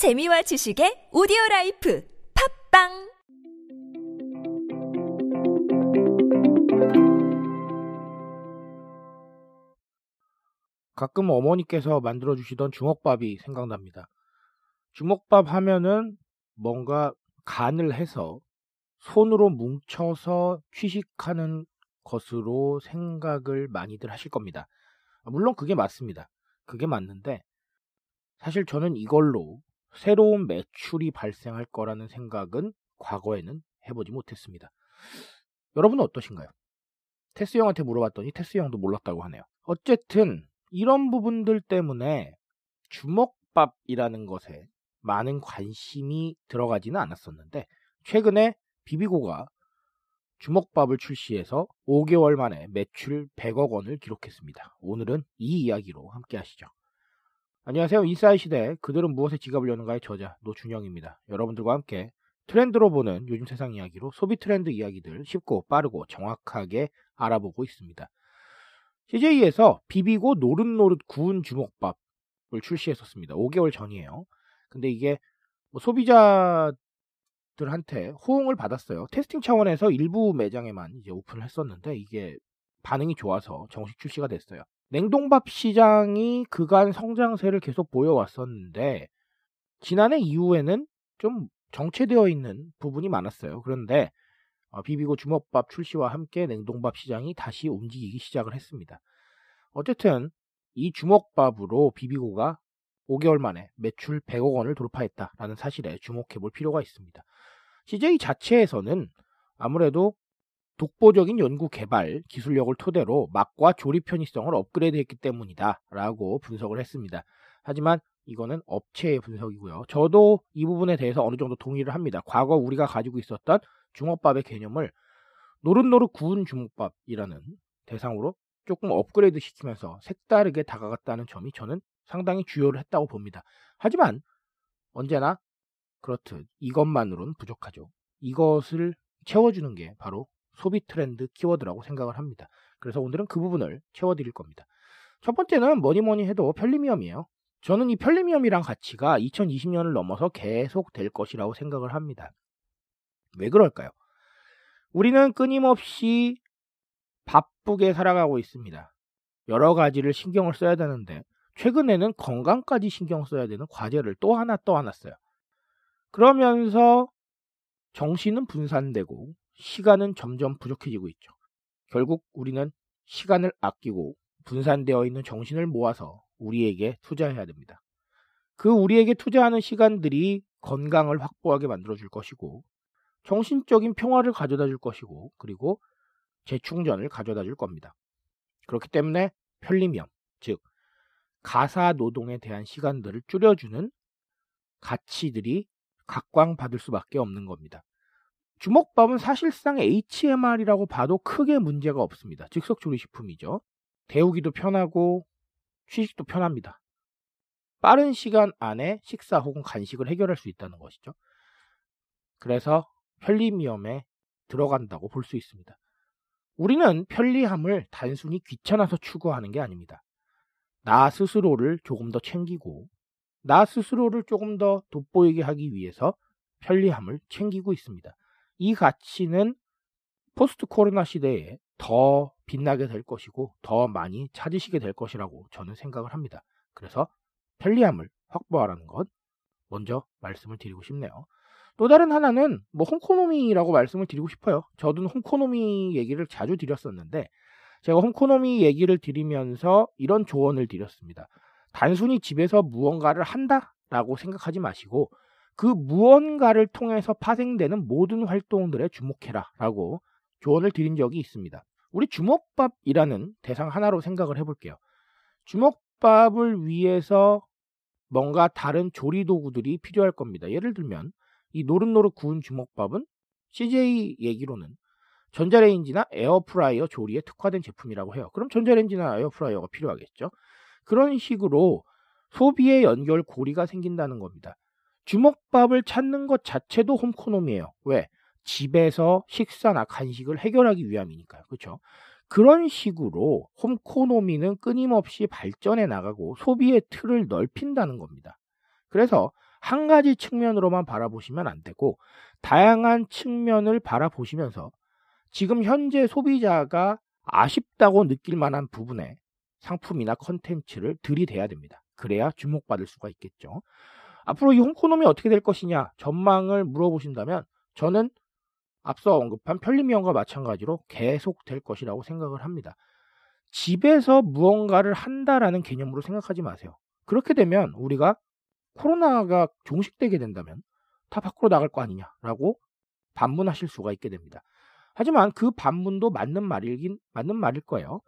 재미와 지식의 오디오 life 팟빵 가끔 어머니께서 만들어 주시던 주먹밥이 생각납니다. 주먹밥 하면은 뭔가 간을 해서 손으로 뭉쳐서 취식하는 것으로 생각을 많이들 하실 겁니다. 물론 그게 맞습니다. 그게 맞는데 사실 저는 이걸로 새로운 매출이 발생할 거라는 생각은 과거에는 해보지 못했습니다. 여러분은 어떠신가요? 테스 형한테 물어봤더니 테스 형도 몰랐다고 하네요. 어쨌든 이런 부분들 때문에 주먹밥이라는 것에 많은 관심이 들어가지는 않았었는데 최근에 비비고가 주먹밥을 출시해서 5개월 만에 매출 100억 원을 기록했습니다. 오늘은 이 이야기로 함께 하시죠. 안녕하세요. 인사이 시대 그들은 무엇에 지갑을 여는가의 저자 노준영입니다. 여러분들과 함께 트렌드로 보는 요즘 세상 이야기로 소비 트렌드 이야기들 쉽고 빠르고 정확하게 알아보고 있습니다. CJ에서 비비고 노릇노릇 구운 주먹밥을 출시했었습니다. 5개월 전이에요. 근데 이게 뭐 소비자들한테 호응을 받았어요. 테스팅 차원에서 일부 매장에만 이제 오픈을 했었는데 이게 반응이 좋아서 정식 출시가 됐어요. 냉동밥 시장이 그간 성장세를 계속 보여왔었는데 지난해 이후에는 좀 정체되어 있는 부분이 많았어요. 그런데 어, 비비고 주먹밥 출시와 함께 냉동밥 시장이 다시 움직이기 시작을 했습니다. 어쨌든 이 주먹밥으로 비비고가 5개월 만에 매출 100억 원을 돌파했다라는 사실에 주목해 볼 필요가 있습니다. CJ 자체에서는 아무래도 독보적인 연구 개발 기술력을 토대로 맛과 조립 편의성을 업그레이드했기 때문이다라고 분석을 했습니다. 하지만 이거는 업체의 분석이고요. 저도 이 부분에 대해서 어느 정도 동의를 합니다. 과거 우리가 가지고 있었던 주먹밥의 개념을 노릇노릇 구운 주먹밥이라는 대상으로 조금 업그레이드 시키면서 색다르게 다가갔다는 점이 저는 상당히 주요를 했다고 봅니다. 하지만 언제나 그렇듯 이것만으로는 부족하죠. 이것을 채워주는 게 바로 소비 트렌드 키워드라고 생각을 합니다. 그래서 오늘은 그 부분을 채워드릴 겁니다. 첫 번째는 뭐니 뭐니 해도 편리미엄이에요. 저는 이 편리미엄이란 가치가 2020년을 넘어서 계속 될 것이라고 생각을 합니다. 왜 그럴까요? 우리는 끊임없이 바쁘게 살아가고 있습니다. 여러 가지를 신경을 써야 되는데 최근에는 건강까지 신경 써야 되는 과제를 또 하나 써요. 그러면서 정신은 분산되고 시간은 점점 부족해지고 있죠. 결국 우리는 시간을 아끼고 분산되어 있는 정신을 모아서 우리에게 투자해야 됩니다. 그 우리에게 투자하는 시간들이 건강을 확보하게 만들어 줄 것이고 정신적인 평화를 가져다 줄 것이고 그리고 재충전을 가져다 줄 겁니다. 그렇기 때문에 편리면 즉 가사 노동에 대한 시간들을 줄여주는 가치들이 각광받을 수밖에 없는 겁니다. 주먹밥은 사실상 HMR이라고 봐도 크게 문제가 없습니다. 즉석 조리식품이죠. 데우기도 편하고 취식도 편합니다. 빠른 시간 안에 식사 혹은 간식을 해결할 수 있다는 것이죠. 그래서 편리미엄에 들어간다고 볼 수 있습니다. 우리는 편리함을 단순히 귀찮아서 추구하는 게 아닙니다. 나 스스로를 조금 더 챙기고 나 스스로를 조금 더 돋보이게 하기 위해서 편리함을 챙기고 있습니다. 이 가치는 포스트 코로나 시대에 더 빛나게 될 것이고 더 많이 찾으시게 될 것이라고 저는 생각을 합니다. 그래서 편리함을 확보하라는 것 먼저 말씀을 드리고 싶네요. 또 다른 하나는 뭐 홍코노미라고 말씀을 드리고 싶어요. 저도 홍코노미 얘기를 자주 드렸었는데 제가 홍코노미 얘기를 드리면서 이런 조언을 드렸습니다. 단순히 집에서 무언가를 한다라고 생각하지 마시고 그 무언가를 통해서 파생되는 모든 활동들에 주목해라 라고 조언을 드린 적이 있습니다. 우리 주먹밥이라는 대상 하나로 생각을 해볼게요. 주먹밥을 위해서 뭔가 다른 조리 도구들이 필요할 겁니다. 예를 들면 이 노릇노릇 구운 주먹밥은 CJ 얘기로는 전자레인지나 에어프라이어 조리에 특화된 제품이라고 해요. 그럼 전자레인지나 에어프라이어가 필요하겠죠. 그런 식으로 소비의 연결 고리가 생긴다는 겁니다. 주먹밥을 찾는 것 자체도 홈코노미예요. 왜? 집에서 식사나 간식을 해결하기 위함이니까요. 그렇죠? 그런 식으로 홈코노미는 끊임없이 발전해 나가고 소비의 틀을 넓힌다는 겁니다. 그래서 한 가지 측면으로만 바라보시면 안 되고 다양한 측면을 바라보시면서 지금 현재 소비자가 아쉽다고 느낄 만한 부분에 상품이나 컨텐츠를 들이대야 됩니다. 그래야 주목받을 수가 있겠죠. 앞으로 이 홈코노미 어떻게 될 것이냐 전망을 물어보신다면 저는 앞서 언급한 편리미용과 마찬가지로 계속 될 것이라고 생각을 합니다. 집에서 무언가를 한다라는 개념으로 생각하지 마세요. 그렇게 되면 우리가 코로나가 종식되게 된다면 다 밖으로 나갈 거 아니냐라고 반문하실 수가 있게 됩니다. 하지만 그 반문도 맞는 말이긴 맞는 말일 거예요.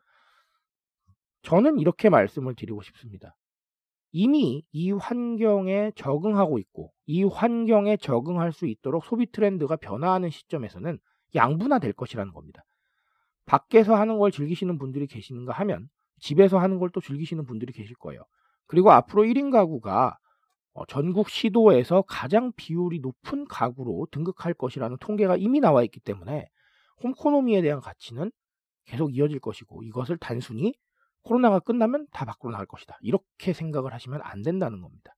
저는 이렇게 말씀을 드리고 싶습니다. 이미 이 환경에 적응하고 있고 이 환경에 적응할 수 있도록 소비 트렌드가 변화하는 시점에서는 양분화될 것이라는 겁니다. 밖에서 하는 걸 즐기시는 분들이 계시는가 하면 집에서 하는 걸 또 즐기시는 분들이 계실 거예요. 그리고 앞으로 1인 가구가 어, 전국 시도에서 가장 비율이 높은 가구로 등극할 것이라는 통계가 이미 나와 있기 때문에 홈코노미에 대한 가치는 계속 이어질 것이고 이것을 단순히 코로나가 끝나면 다 밖으로 나갈 것이다. 이렇게 생각을 하시면 안 된다는 겁니다.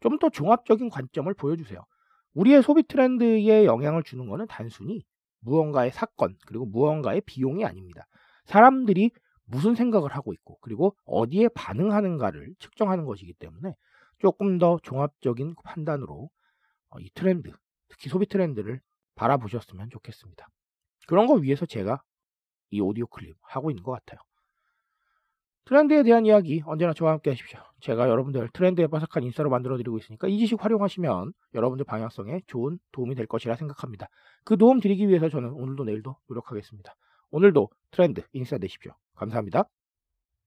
좀 더 종합적인 관점을 보여주세요. 우리의 소비 트렌드에 영향을 주는 것은 단순히 무언가의 사건 그리고 무언가의 비용이 아닙니다. 사람들이 무슨 생각을 하고 있고 그리고 어디에 반응하는가를 측정하는 것이기 때문에 조금 더 종합적인 판단으로 어, 이 트렌드, 특히 소비 트렌드를 바라보셨으면 좋겠습니다. 그런 거 위해서 제가 이 오디오 클립 하고 있는 것 같아요. 트렌드에 대한 이야기 언제나 저와 함께 하십시오. 제가 여러분들 트렌드에 빠삭한 인싸로 만들어드리고 있으니까 이 지식 활용하시면 여러분들 방향성에 좋은 도움이 될 것이라 생각합니다. 그 도움 드리기 위해서 저는 오늘도 내일도 노력하겠습니다. 오늘도 트렌드 인싸 되십시오. 감사합니다.